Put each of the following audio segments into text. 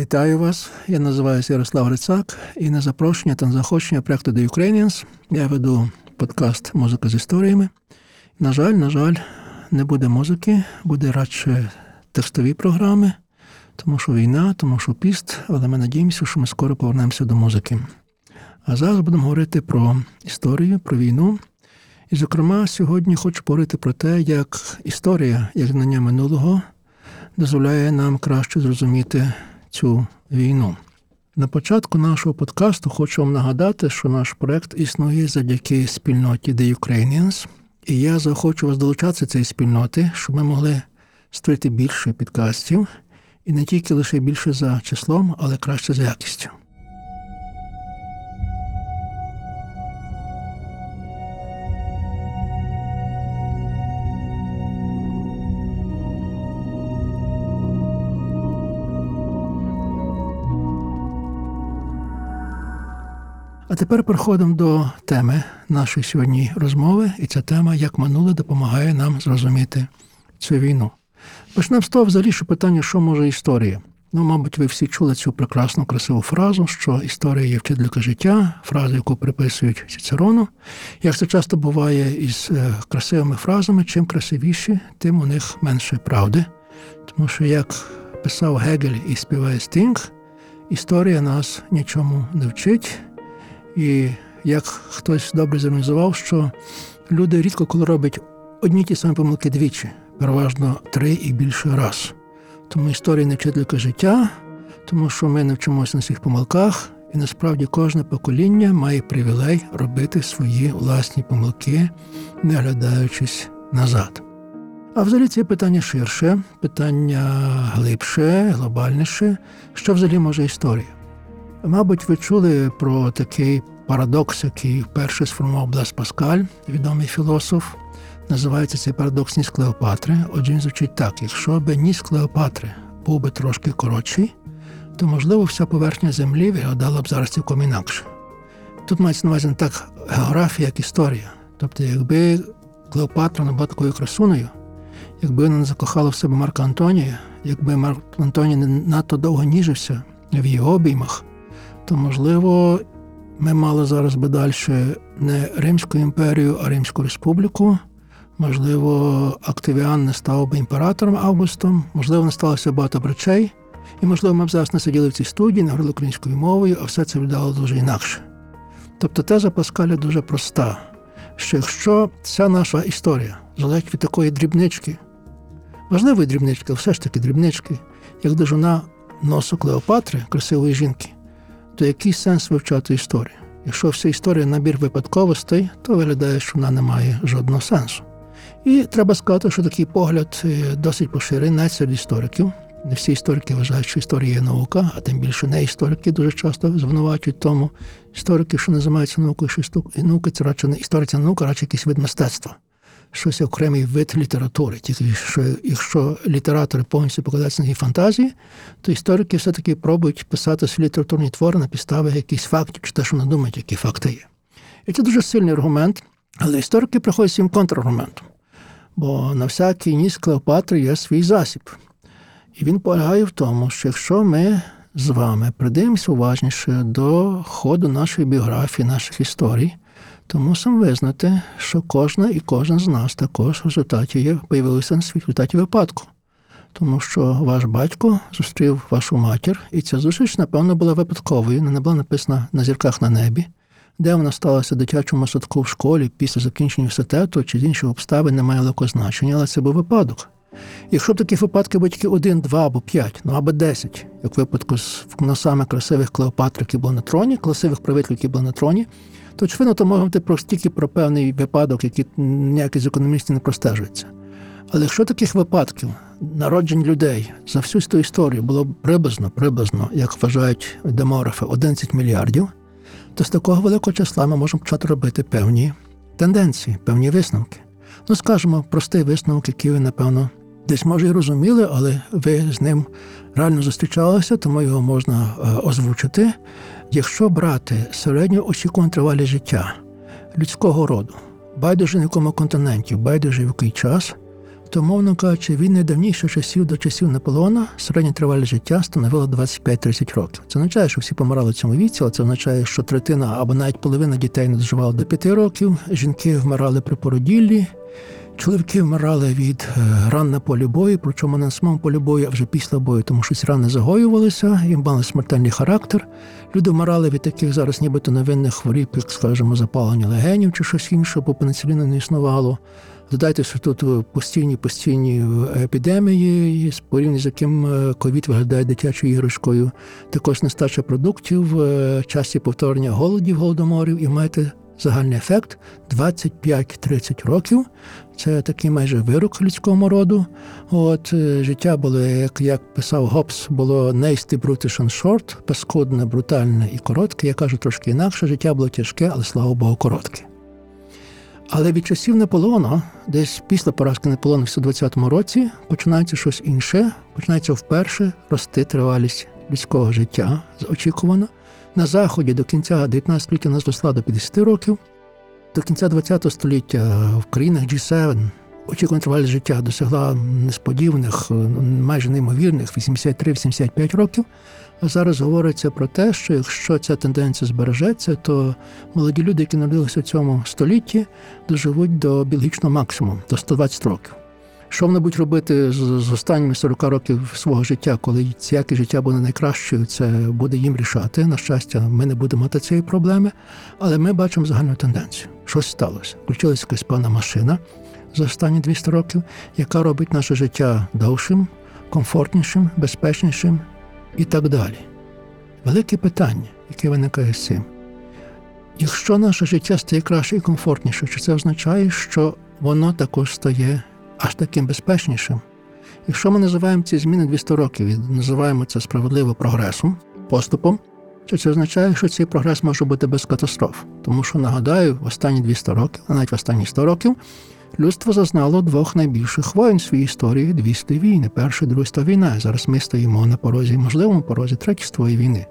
Вітаю вас. Я називаюся Ярослав Грицак, і на запрошення та на захочення проекту The Ukrainians я веду подкаст Музика з історіями. На жаль, на жаль, не буде музики, буде радше текстові програми, тому що війна, тому що піст, але ми надіємося, що ми скоро повернемося до музики. А зараз будемо говорити про історію, про війну. І, зокрема, сьогодні хочу поговорити про те, як історія, як знання минулого, дозволяє нам краще зрозуміти цю війну. На початку нашого подкасту хочу вам нагадати, що наш проект існує завдяки спільноті The Ukrainians, і я захочу вас долучатися цієї спільноти, щоб ми могли створити більше підкастів, і не тільки лише більше за числом, але краще за якістю. А тепер переходимо до теми нашої сьогодні розмови, і ця тема, як минуле допомагає нам зрозуміти цю війну. Почнемо з того взагалі, що питання, що може історія. Ну, мабуть, ви всі чули цю прекрасну красиву фразу, що історія є вчителька життя, фразу, яку приписують Цицерону. Як це часто буває із е, красивими фразами, чим красивіші, тим у них менше правди. Тому що, як писав Гегель і співає Стінг, історія нас нічому не вчить. І як хтось добре зорганізував, що люди рідко коли роблять одні ті самі помилки двічі, переважно три і більше раз. Тому історія не вчителька життя, тому що ми не вчимося на своїх помилках, і насправді кожне покоління має привілей робити свої власні помилки, не оглядаючись назад. А взагалі це питання ширше, питання глибше, глобальніше, що взагалі може історія. Мабуть, ви чули про такий парадокс, який вперше сформував Блес Паскаль, відомий філософ. Називається цей парадокс ніс Клеопатри. Отже, він звучить так: якщо б ніс Клеопатри був би трошки коротший, то, можливо, вся поверхня землі виглядала б зараз цілком інакше. Тут мається на увазі не так географія, як історія. Тобто, якби Клеопатра не була такою красуною, якби вона не закохала в себе Марка Антонія, якби Марк Антоній не надто довго ніжився в її обіймах, то можливо ми мали зараз би далі не Римську імперію, а Римську республіку. Можливо, Активіан не став би імператором Августом, можливо, не сталося багато речей, і, можливо, ми б зараз не сиділи в цій студії, не говорили українською мовою, а все це виглядало дуже інакше. Тобто теза Паскаля дуже проста, що якщо ця наша історія залежить від такої дрібнички, важливої дрібнички, але все ж таки дрібнички, як дожуна носу Клеопатри, красивої жінки, то який сенс вивчати історію? Якщо вся історія набір випадковостей, то виглядає, що вона не має жодного сенсу. І треба сказати, що такий погляд досить поширений навіть серед істориків. Не всі історики вважають, що історія є наука, а тим більше не історики дуже часто звинувачують тому. Історики, що не займаються наукою, що наука це радше не історія, наука, радше якийсь вид мистецтва. Щось окремий вид літератури. Тільки що якщо літератори повністю покладаються на її фантазії, то історики все-таки пробують писати свої літературні твори на підставі якихось фактів, чи те, що вони думають, які факти є. І це дуже сильний аргумент, але історики приходять з цим контраргументом. Бо на всякий ніс Клеопатри є свій засіб. І він полягає в тому, що якщо ми з вами придивимося уважніше до ходу нашої біографії, наших історій, то мусимо визнати, що кожна і кожен з нас також в результаті появилися в результаті випадку. Тому що ваш батько зустрів вашу матір, і ця зустріч, напевно, була випадковою, не була написана на зірках на небі, де вона сталася в дитячому садку в школі після закінчення університету чи з інших обставин не має великого значення, але це був випадок. Якщо б такі випадки були тільки один, два або п'ять, ну або десять, як випадку з носами красивих Клеопатр, які були на троні, красивих правителів, які були на троні, то очевидно, то можемо говорити про тільки про певний випадок, який ніякий з економістів не простежується. Але якщо таких випадків народжень людей за всю цю історію було приблизно, приблизно, як вважають демографи, 11 мільярдів, то з такого великого числа ми можемо почати робити певні тенденції, певні висновки. Ну, скажімо, простий висновок, який ви, напевно, десь може і розуміли, але ви з ним реально зустрічалися, тому його можна озвучити. Якщо брати середню очікувану тривалість життя людського роду, байдуже на якому континенті, байдуже в який час, то, мовно кажучи, від найдавніших часів до часів Наполеона середня тривалість життя становила 25-30 років. Це означає, що всі помирали в цьому віці, але це означає, що третина або навіть половина дітей не доживала до 5 років, жінки вмирали при породіллі. Чоловіки вмирали від е, ран на полі бою, причому не на самому полі бою, а вже після бою, тому що рани загоювалися, їм мали смертельний характер. Люди вмирали від таких зараз нібито невинних хворіб, як, скажімо, запалення легенів чи щось інше, бо пенициліну не існувало. Додайте, що тут е, постійні постійні е, епідемії, порівняно з яким е, ковід виглядає дитячою іграшкою, також нестача продуктів, е, часті повторення голодів, голодоморів, і маєте загальний ефект 25-30 років. Це такий майже вирок людському роду. От е, життя було, як, як писав Гоббс, було nasty, brutish and short, паскудне, брутальне і коротке. Я кажу трошки інакше, життя було тяжке, але слава Богу, коротке. Але від часів Наполеона, десь після поразки Наполеона в 120-му році, починається щось інше, починається вперше рости тривалість людського життя очікувано. На заході до кінця 19 століття нас зросла до 50 років. До кінця 20 століття в країнах G7 очікувана тривалість життя досягла несподіваних, е, майже неймовірних 83-85 років. А зараз говориться про те, що якщо ця тенденція збережеться, то молоді люди, які народилися в цьому столітті, доживуть до біологічного максимуму, до 120 років. Що вони будуть робити з, останніми 40 років свого життя, коли яке життя буде найкращою, це буде їм рішати. На щастя, ми не будемо мати цієї проблеми, але ми бачимо загальну тенденцію. Щось сталося. Включилася якась певна машина за останні 200 років, яка робить наше життя довшим, комфортнішим, безпечнішим і так далі. Велике питання, яке виникає з цим. Якщо наше життя стає краще і комфортніше, чи це означає, що воно також стає аж таким безпечнішим? Якщо ми називаємо ці зміни 200 років і називаємо це справедливо прогресом, поступом, то це означає, що цей прогрес може бути без катастроф. Тому що, нагадаю, в останні 200 років, а навіть в останні 100 років, людство зазнало двох найбільших воїн в своїй історії дві світові війни. Перша і друга війна. Зараз ми стоїмо на порозі, можливому порозі світової війни.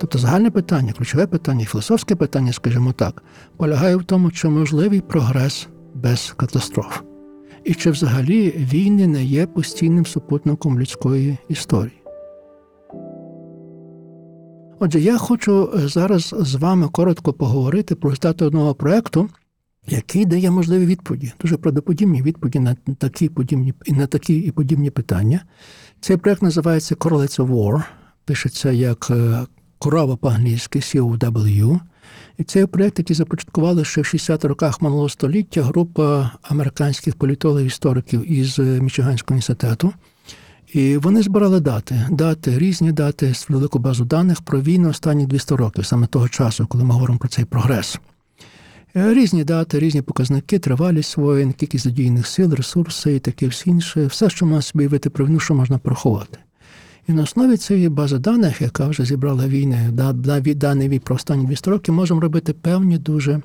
Тобто загальне питання, ключове питання, філософське питання, скажімо так, полягає в тому, чи можливий прогрес без катастроф. І чи взагалі війни не є постійним супутником людської історії. Отже, я хочу зараз з вами коротко поговорити про результати одного проєкту, який дає можливі відповіді, дуже правдоподібні відповіді на такі подібні і на такі і подібні питання. Цей проєкт називається Correlates of War, пишеться як е, корова по-англійськи COW. І цей проєкт, який започаткували ще в 60-х роках минулого століття група американських політологів істориків із Мічиганського університету. І вони збирали дати, дати, різні дати велику базу даних про війну останні 200 років, саме того часу, коли ми говоримо про цей прогрес. Різні дати, різні показники, тривалість воїн, кількість задіяних сил, ресурси і таке все інше, все, що можна собі вити про війну, що можна порахувати. І на основі цієї бази даних, яка вже зібрала війни, дані про останні 200 років, можемо робити певні дуже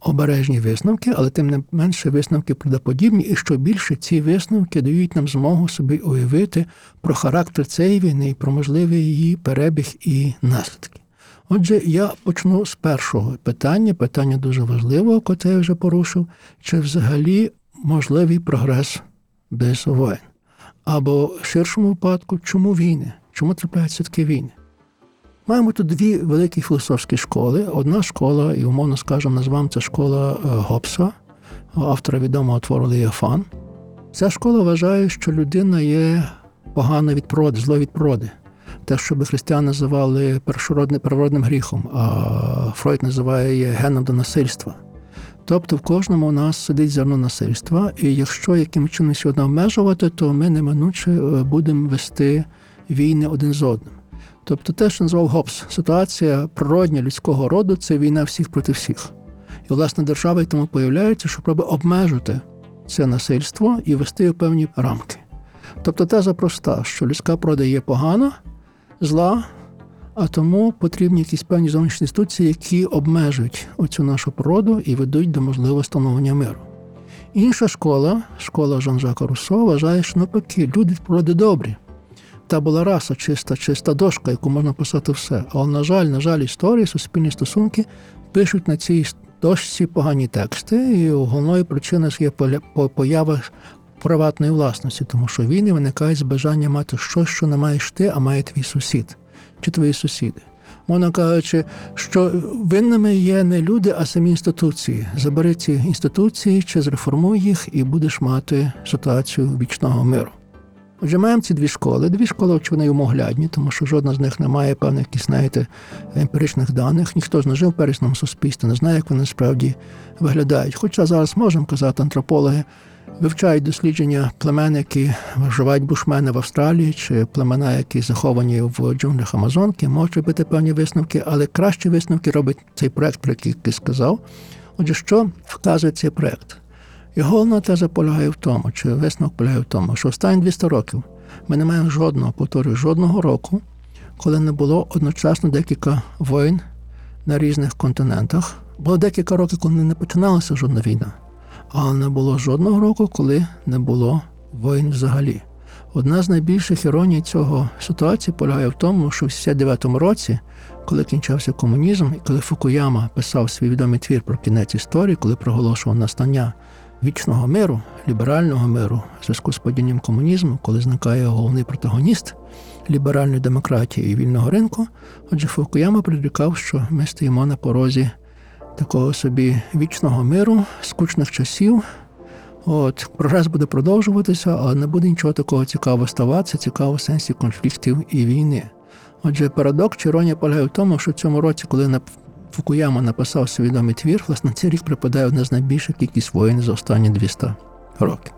обережні висновки, але тим не менше висновки правдоподібні, і що більше ці висновки дають нам змогу собі уявити про характер цієї війни про можливий її перебіг і наслідки. Отже, я почну з першого питання, питання дуже важливого, яке я вже порушив, чи взагалі можливий прогрес без воєн. Або в ширшому випадку, чому війни? Чому трапляються такі війни? Маємо тут дві великі філософські школи. Одна школа, і умовно скажемо, назвемо це школа Гоббса, автора відомого твору Леофан. Ця школа вважає, що людина є погана від природи, зла від природи. Те, що би християни називали першородним первородним гріхом, а Фройд називає геном до насильства. Тобто в кожному у нас сидить зерно насильства, і якщо яким чином сьогодні обмежувати, то ми неминуче будемо вести війни один з одним. Тобто те, що назвав Гоббс, ситуація природня людського роду це війна всіх проти всіх. І, власне, держава й тому появляється, щоб обмежити це насильство і вести у певні рамки. Тобто теза проста, що людська природа є погана, зла, а тому потрібні якісь певні зовнішні інституції, які обмежують оцю нашу природу і ведуть до можливого становлення миру. Інша школа, школа Жан-Жака Руссо, вважає, що навпаки, люди природи добрі. Та була раса, чиста, чиста дошка, яку можна писати все. Але, на жаль, на жаль, історії, суспільні стосунки пишуть на цій дошці погані тексти, і головною причиною є поява приватної власності, тому що війни виникають з бажання мати щось, що не маєш ти, а має твій сусід чи твої сусіди. Мовно кажучи, що винними є не люди, а самі інституції. Забери ці інституції чи зреформуй їх, і будеш мати ситуацію вічного миру. Отже, маємо ці дві школи. Дві школи, очевидно, умоглядні, тому що жодна з них не має певних якісь, знаєте, емпіричних даних. Ніхто ж не жив в пересному суспільстві, не знає, як вони справді виглядають. Хоча зараз можемо казати, антропологи вивчають дослідження племен, які вживають бушмени в Австралії, чи племена, які заховані в джунглях Амазонки, можуть робити певні висновки, але кращі висновки робить цей проект, про який ти сказав. Отже, що вказує цей проект? І головна теза полягає в тому, чи висновок полягає в тому, що останні 200 років ми не маємо жодного, повторюю, жодного року, коли не було одночасно декілька воїн на різних континентах. Було декілька років, коли не починалася жодна війна, але не було жодного року, коли не було воїн взагалі. Одна з найбільших іроній цього ситуації полягає в тому, що в 69-му році, коли кінчався комунізм, і коли Фукуяма писав свій відомий твір про кінець історії, коли проголошував настання вічного миру, ліберального миру в зв'язку з падінням комунізму, коли зникає головний протагоніст ліберальної демократії і вільного ринку, отже, Фукуяма предрікав, що ми стоїмо на порозі такого собі вічного миру, скучних часів. От прогрес буде продовжуватися, але не буде нічого такого цікавого ставатися, цікавого в сенсі конфліктів і війни. Отже, парадокс чи іронія полягає в тому, що в цьому році, коли на Фукуяма написав свій відомий твір, власне, цей рік припадає одна з найбільших кількість воїн за останні 200 років.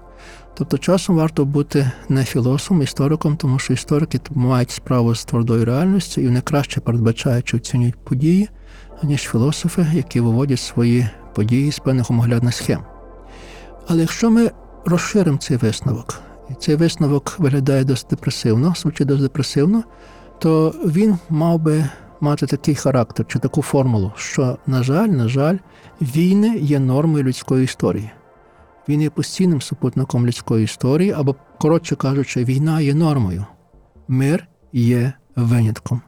Тобто часом варто бути не філософом, істориком, тому що історики мають справу з твердою реальністю і вони краще передбачають чи оцінюють події, аніж філософи, які виводять свої події з певних умоглядних схем. Але якщо ми розширимо цей висновок, і цей висновок виглядає досить депресивно, звучить досить депресивно, то він мав би мати такий характер чи таку формулу, що, на жаль, на жаль, війни є нормою людської історії. Він є постійним супутником людської історії, або, коротше кажучи, війна є нормою. Мир є винятком.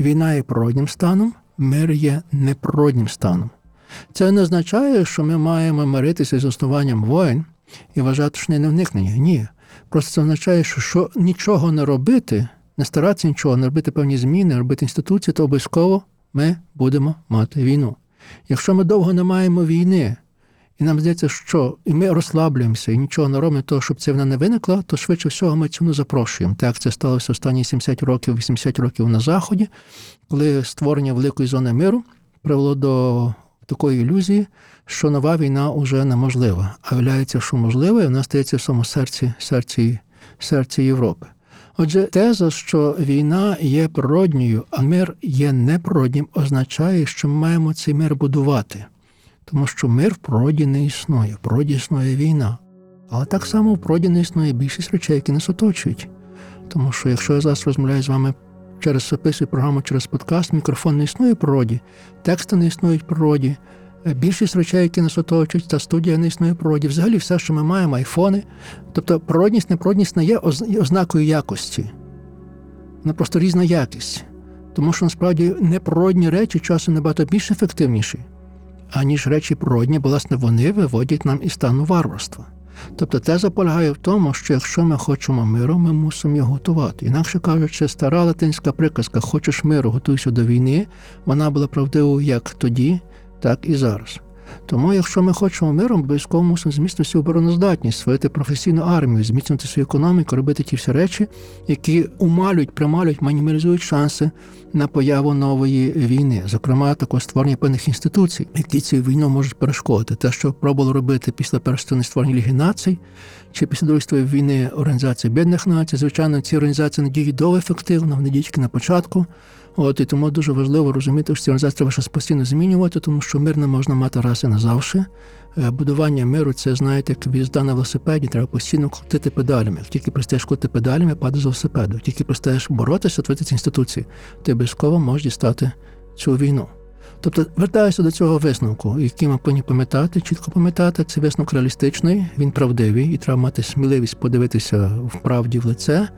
Війна є природнім станом, мир є неприроднім станом. Це не означає, що ми маємо миритися з основанням воїн і вважати, що не вникнення. Ні. Просто це означає, що, що нічого не робити не старатися нічого, не робити певні зміни, робити інституції, то обов'язково ми будемо мати війну. Якщо ми довго не маємо війни, і нам здається, що і ми розслаблюємося і нічого не робимо, того, щоб це вона не виникла, то швидше всього ми цю запрошуємо. Так це сталося останні 70 років, 80 років на Заході, коли створення великої зони миру привело до такої ілюзії, що нова війна вже неможлива. А виявляється, що можлива, і вона стається в самому серці, серці, серці Європи. Отже, теза, що війна є природньою, а мир є неприроднім, означає, що ми маємо цей мир будувати. Тому що мир в природі не існує, в природі існує війна. Але так само в природі не існує більшість речей, які нас оточують. Тому що якщо я зараз розмовляю з вами через записую програму через подкаст, мікрофон не існує в природі, тексти не існують в природі, Більшість речей, які нас оточують, та студія не існує природі. Взагалі, все, що ми маємо, айфони. Тобто природність, неприродність не є ознакою якості. Вона просто різна якість. Тому що насправді неприродні речі часом набагато більш ефективніші, аніж речі природні, власне вони виводять нам із стану варварства. Тобто теза полягає в тому, що якщо ми хочемо миру, ми мусимо його готувати. Інакше кажучи, стара латинська приказка Хочеш миру, готуйся до війни, вона була правдивою як тоді, так і зараз. Тому, якщо ми хочемо миру, обов'язково мусимо зміцнити свою обороноздатність, створити професійну армію, зміцнити свою економіку, робити ті всі речі, які умалюють, прималюють, мінімалізують шанси на появу нової війни, зокрема, також створення певних інституцій, які цю війну можуть перешкодити. Те, що пробували робити після першої створення Ліги націй, чи після другої війни Організації Об'єднаних Націй, звичайно, ці організації не діють довго ефективно, вони діють на початку. От і тому дуже важливо розуміти, що ці організації треба щось постійно змінювати, тому що мир не можна мати раз і назавжди. Е, будування миру це, знаєте, як в'їзда на велосипеді, треба постійно крутити педалями. Тільки пристаєш крутити педалями, падає з велосипеду. Тільки пристаєш боротися, творити ці інституції, ти обов'язково можеш дістати цю війну. Тобто вертаюся до цього висновку, який ми повинні пам'ятати, чітко пам'ятати, це висновок реалістичний, він правдивий, і треба мати сміливість подивитися в правді в лице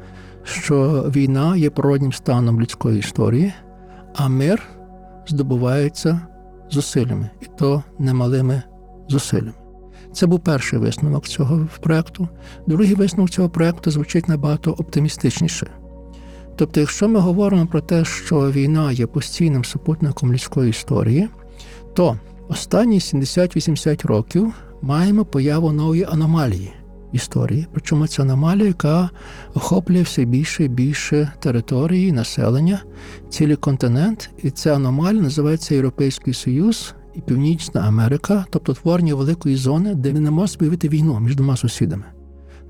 що війна є природнім станом людської історії, а мир здобувається зусиллями, і то немалими зусиллями. Це був перший висновок цього проекту. Другий висновок цього проекту звучить набагато оптимістичніше. Тобто, якщо ми говоримо про те, що війна є постійним супутником людської історії, то останні 70-80 років маємо появу нової аномалії історії. Причому це аномалія, яка охоплює все більше і більше території, населення, цілий континент. І ця аномалія називається Європейський Союз і Північна Америка, тобто творення великої зони, де не може виявити війну між двома сусідами.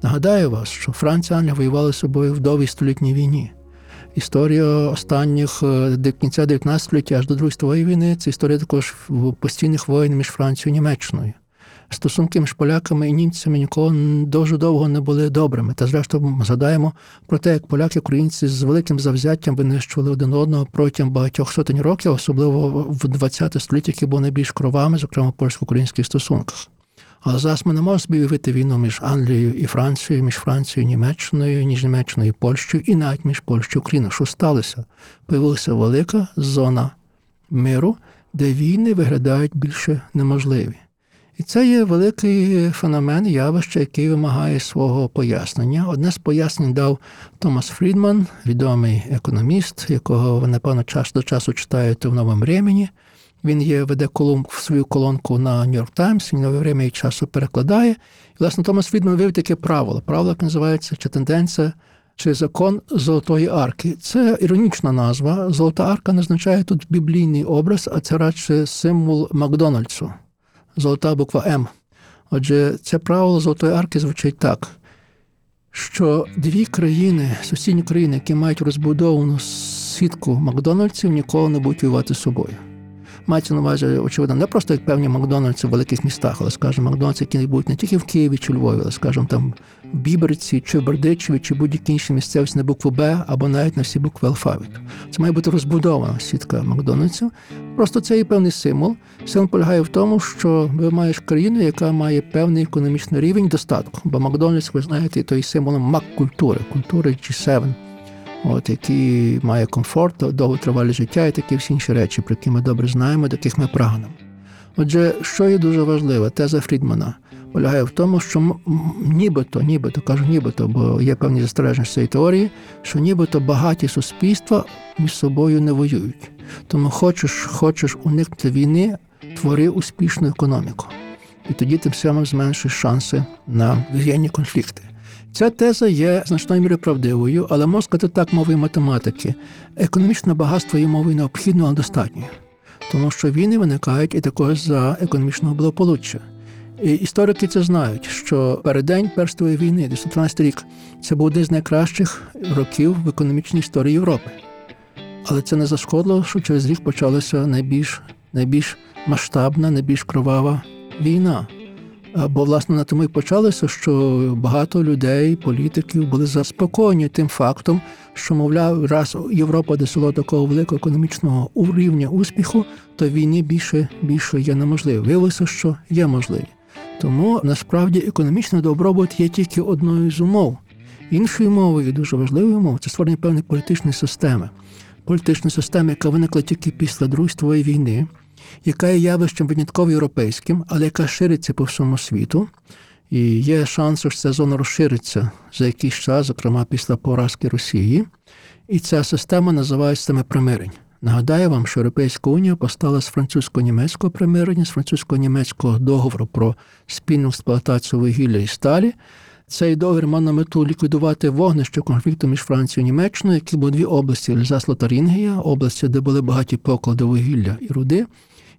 Нагадаю вас, що Франція Англія воювали з собою в довгій столітній війні. Історія останніх до кінця 19 століття аж до Другої світової війни це історія також постійних воїн між Францією і Німеччиною. Стосунки між поляками і німцями ніколи дуже довго не були добрими. Та зрештою згадаємо про те, як поляки, українці з великим завзяттям винищували один одного протягом багатьох сотень років, особливо в 20 столітті, які був найбільш кровами, зокрема польсько-українських стосунках. Але зараз ми не можемо собі уявити війну між Англією і Францією, між Францією і Німеччиною, між Німеччиною і Польщею, і навіть між Польщею і Україною. Що сталося? Появилася велика зона миру, де війни виглядають більше неможливі. І це є великий феномен, явище, який вимагає свого пояснення. Одне з пояснень дав Томас Фрідман, відомий економіст, якого ви, напевно, час до часу читаєте в новому времені. Він є, веде колонку, свою колонку на Нью-Йорк Таймс, він нове время і часу перекладає. І, власне, Томас Фрідман вивів таке правило. Правило, яке називається чи тенденція, чи закон Золотої арки. Це іронічна назва. Золота арка не означає тут біблійний образ, а це радше символ Макдональдсу. Золота буква М. Отже, це правило Золотої арки звучить так, що дві країни, сусідні країни, які мають розбудовану сітку Макдональдсів, ніколи не будуть воювати з собою. Мається на увазі, очевидно, не просто як певні Макдональдси в великих містах, але, скажімо, Макдональдси, які будуть не тільки в Києві чи Львові, але, скажімо, там Біберці, чи Бердичеві, чи будь-які інші місцевості на букву Б або навіть на всі букви алфавіту. Це має бути розбудована сітка Макдональдсів. Просто це є певний символ. Символ полягає в тому, що ви маєш країну, яка має певний економічний рівень достатку. Бо Макдональдс, ви знаєте, той символом мак-культури, культури G7 от, який має комфорт, довготривале життя і такі всі інші речі, про які ми добре знаємо, до яких ми прагнемо. Отже, що є дуже важливе, теза Фрідмана полягає в тому, що нібито, нібито кажу, нібито, бо є певні застереження цієї теорії, що нібито багаті суспільства між собою не воюють. Тому хочеш, хочеш уникнути війни, твори успішну економіку. І тоді тим самим зменшуєш шанси на воєнні конфлікти. Ця теза є значною мірою правдивою, але можна сказати так мовою математики. Економічне багатство є мовою необхідною, але достатньою. Тому що війни виникають і також за економічного благополуччя. І Історики це знають, що переддень Першої війни, 1913 рік, це був один з найкращих років в економічній історії Європи. Але це не зашкодило, що через рік почалася найбільш найбільш масштабна, найбільш кровава війна. Бо, власне, на тому і почалося, що багато людей, політиків були заспокоєні тим фактом, що, мовляв, раз Європа досягла такого великого економічного рівня успіху, то війни більше більше є неможливі. Виявилося, що є можливі. Тому насправді економічний добробут є тільки одною з умов. Іншою мовою, дуже важливою умовою, це створення певної політичної системи. Політичної системи, яка виникла тільки після Другої світової війни яка є явищем винятково європейським, але яка шириться по всьому світу. І є шанс, що ця зона розшириться за якийсь час, зокрема після поразки Росії. І ця система називається система примирень. Нагадаю вам, що Європейська Унія постала з французько-німецького примирення, з французько-німецького договору про спільну експлуатацію вугілля і сталі. Цей договір мав на мету ліквідувати вогнище конфлікту між Францією і Німеччиною, які були дві області Ельзас Лотарингія, області, де були багаті поклади вугілля і руди.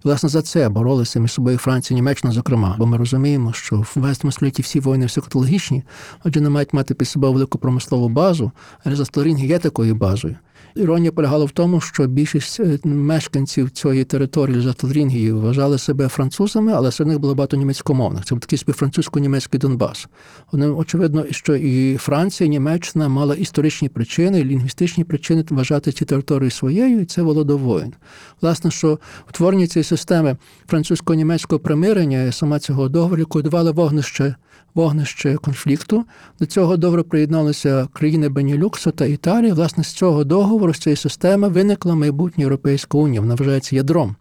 І, власне, за це боролися між собою Франція і Німеччина, зокрема, бо ми розуміємо, що в 20 столітті всі воїни високотехнологічні, отже, не мають мати під собою велику промислову базу, але за Сторінг є такою базою. Іронія полягала в тому, що більшість е, мешканців цієї території Затодрінгії вважали себе французами, але серед них було багато німецькомовних. Це був такий собі французько-німецький Донбас. Вони очевидно, що і Франція, і Німеччина мала історичні причини, і лінгвістичні причини вважати ці території своєю, і це володовоїн. Власне, що утворення цієї системи французько-німецького примирення сама цього договору ліквідували вогнище вогнище конфлікту. До цього договору приєдналися країни Бенілюксу та Італії. Власне, з цього договору, з цієї системи виникла майбутня Європейська унія. Вона вважається ядром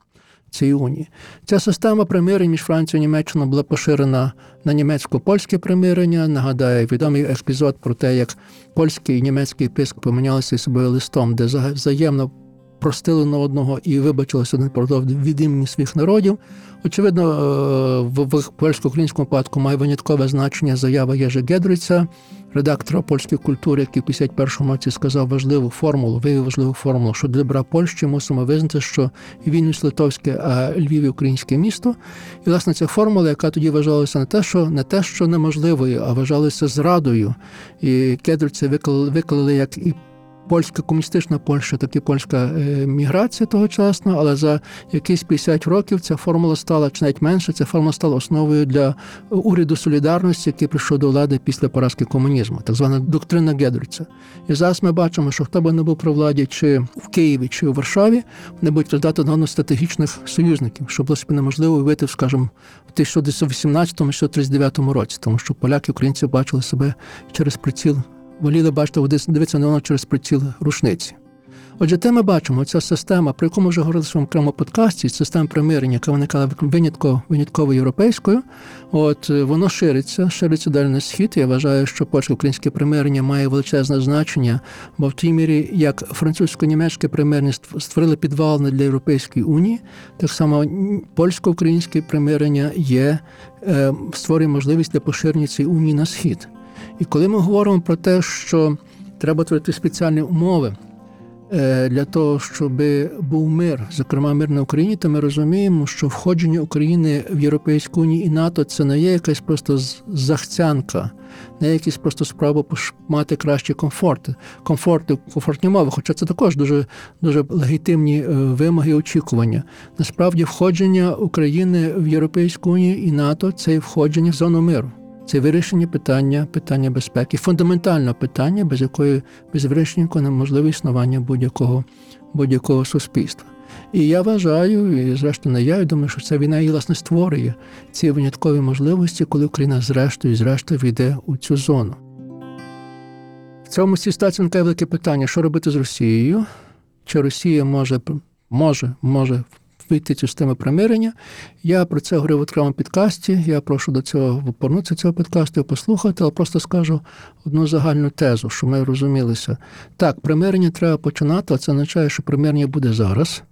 цієї унії. Ця система примирень між Францією і Німеччиною була поширена на німецько-польське примирення. Нагадаю, відомий епізод про те, як польський і німецький писк помінялися собою листом, де взаємно простили на одного і вибачилися один від імені своїх народів. Очевидно, е, в польсько-українському випадку має виняткове значення заява Єжи Гедриця, редактора польської культури, який в 51-му році сказав важливу формулу, виявив важливу формулу, що для добра Польщі мусимо визнати, що Вільнюс литовське, а Львів українське місто. І власне ця формула, яка тоді вважалася не те, що не те, що неможливою, а вважалася зрадою. І Гедриця виклали, виклали як і польська комуністична Польща, так і польська е, міграція тогочасна, але за якісь 50 років ця формула стала чи навіть менше. Ця формула стала основою для уряду солідарності, який прийшов до влади після поразки комунізму, так звана доктрина Гедриця. І зараз ми бачимо, що хто би не був при владі, чи в Києві, чи у Варшаві, вони будуть роздати одного стратегічних союзників, що було собі неможливо уявити, скажімо, в 1918-1939 році, тому що поляки і українці бачили себе через приціл воліли бачити, дивитися на воно через приціл рушниці. Отже, те ми бачимо, ця система, про яку ми вже говорили в своєму окремому подкасті, система примирення, яка виникала винятково, винятково європейською, от е, воно шириться, шириться далі на схід. Я вважаю, що польсько-українське примирення має величезне значення, бо в тій мірі, як французько-німецьке примирення створили підвалини для Європейської унії, так само польсько-українське примирення є е, створює можливість для поширення цієї унії на схід. І коли ми говоримо про те, що треба творити спеціальні умови е, для того, щоб був мир, зокрема мир на Україні, то ми розуміємо, що входження України в Європейську Унію і НАТО це не є якась просто захцянка, не є якісь просто справа мати кращі комфорти, комфорти, комфортні умови, хоча це також дуже дуже легітимні е, вимоги і очікування. Насправді, входження України в Європейську Унію і НАТО це входження в зону миру. Це вирішення питання питання безпеки, фундаментальне питання, без якої без вирішення неможливе існування будь-якого будь-якого суспільства. І я вважаю, і зрештою не я, і думаю, що ця війна і власне створює ці виняткові можливості, коли Україна зрештою зрештою війде у цю зону. В цьому ситуації виникає велике питання, що робити з Росією? Чи Росія може може, може вийти цю систему примирення. Я про це говорив в окремому підкасті. Я прошу до цього повернутися цього підкасту послухати, але просто скажу одну загальну тезу, що ми розумілися. Так, примирення треба починати, а це означає, що примирення буде зараз.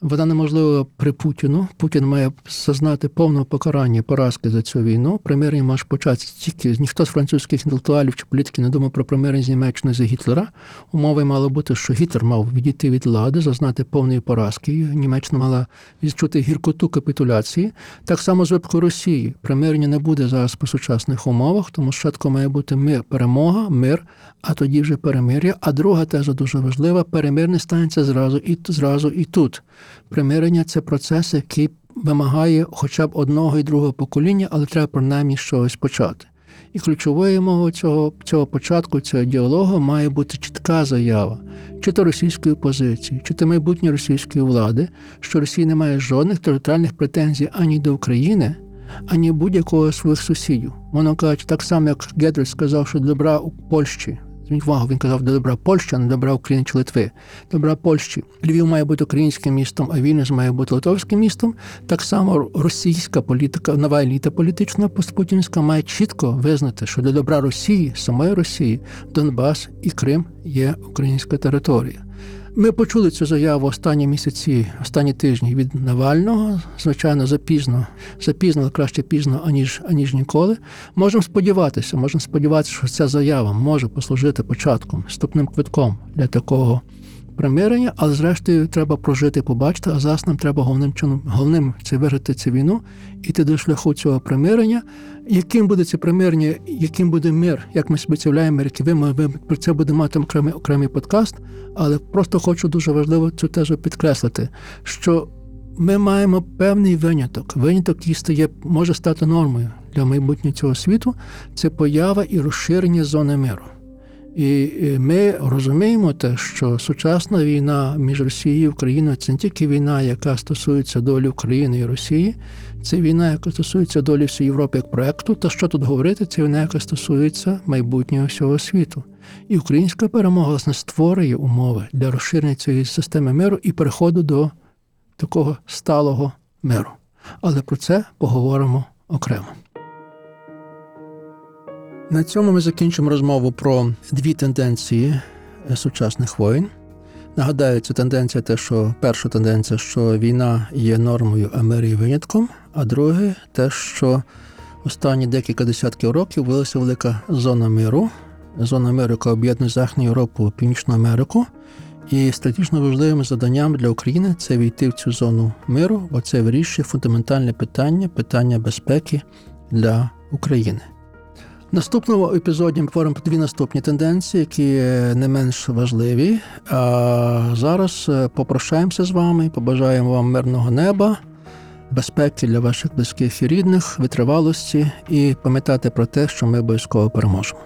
Вона неможлива при Путіну. Путін має зазнати повного покарання поразки за цю війну. Примирення може початися тільки ніхто з французьких інтелектуалів чи політиків не думав про примирення з Німеччиною за Гітлера. Умови мало бути, що Гітлер мав відійти від влади, зазнати повної поразки. Німеччина мала відчути гіркоту капітуляції. Так само з випадку Росії. Примирення не буде зараз по сучасних умовах, тому спочатку має бути мир, перемога, мир, а тоді вже перемир'я. А друга теза дуже важлива: перемир не станеться зразу і зразу і тут. Примирення це процес, який вимагає хоча б одного і другого покоління, але треба принаймні щось почати. І ключовою мовою цього цього початку, цього діалогу має бути чітка заява, чи то російської опозиції, чи то майбутньої російської влади, що Росія не має жодних територіальних претензій ані до України, ані будь-якого своїх сусідів. Воно кажучи, так само, як Гедрес сказав, що добра у Польщі Зверніть увагу, він казав, добра Польща, не добра України чи Литви. Добра Польщі. Львів має бути українським містом, а Вільнюс має бути литовським містом. Так само російська політика, нова еліта політична постпутінська має чітко визнати, що для добра Росії, самої Росії, Донбас і Крим є українська територія. Ми почули цю заяву останні місяці, останні тижні від Навального. Звичайно, запізно, запізно, краще пізно, аніж аніж ніколи. Можемо сподіватися, можемо сподіватися, що ця заява може послужити початком, вступним квитком для такого примирення, але зрештою треба прожити, побачити. А зараз нам треба головним чином, головним це виграти цю війну, іти до шляху цього примирення. Яким буде це примирення, яким буде мир, як ми собі цявляємо, які ми про це будемо мати окремий окремий подкаст, але просто хочу дуже важливо цю тезу підкреслити, що ми маємо певний виняток. Виняток, який стає, може стати нормою для майбутнього цього світу, це поява і розширення зони миру. І ми розуміємо те, що сучасна війна між Росією і Україною це не тільки війна, яка стосується долі України і Росії, це війна, яка стосується долі всієї Європи як проекту. Та що тут говорити, це війна, яка стосується майбутнього всього світу. І українська перемога власне створює умови для розширення цієї системи миру і переходу до такого сталого миру. Але про це поговоримо окремо. На цьому ми закінчимо розмову про дві тенденції е, сучасних воїн. Нагадаю, це тенденція, те, що перша тенденція, що війна є нормою, а мир є винятком. А друге, те, що останні декілька десятків років вилася велика зона миру, зона миру, яка об'єднує Західну Європу, Північну Америку. І стратегічно важливим заданням для України це війти в цю зону миру, бо це вирішує фундаментальне питання, питання безпеки для України. Наступному епізоді ми говоримо про дві наступні тенденції, які не менш важливі. А зараз е, попрощаємося з вами, побажаємо вам мирного неба, безпеки для ваших близьких і рідних, витривалості і пам'ятати про те, що ми обов'язково переможемо.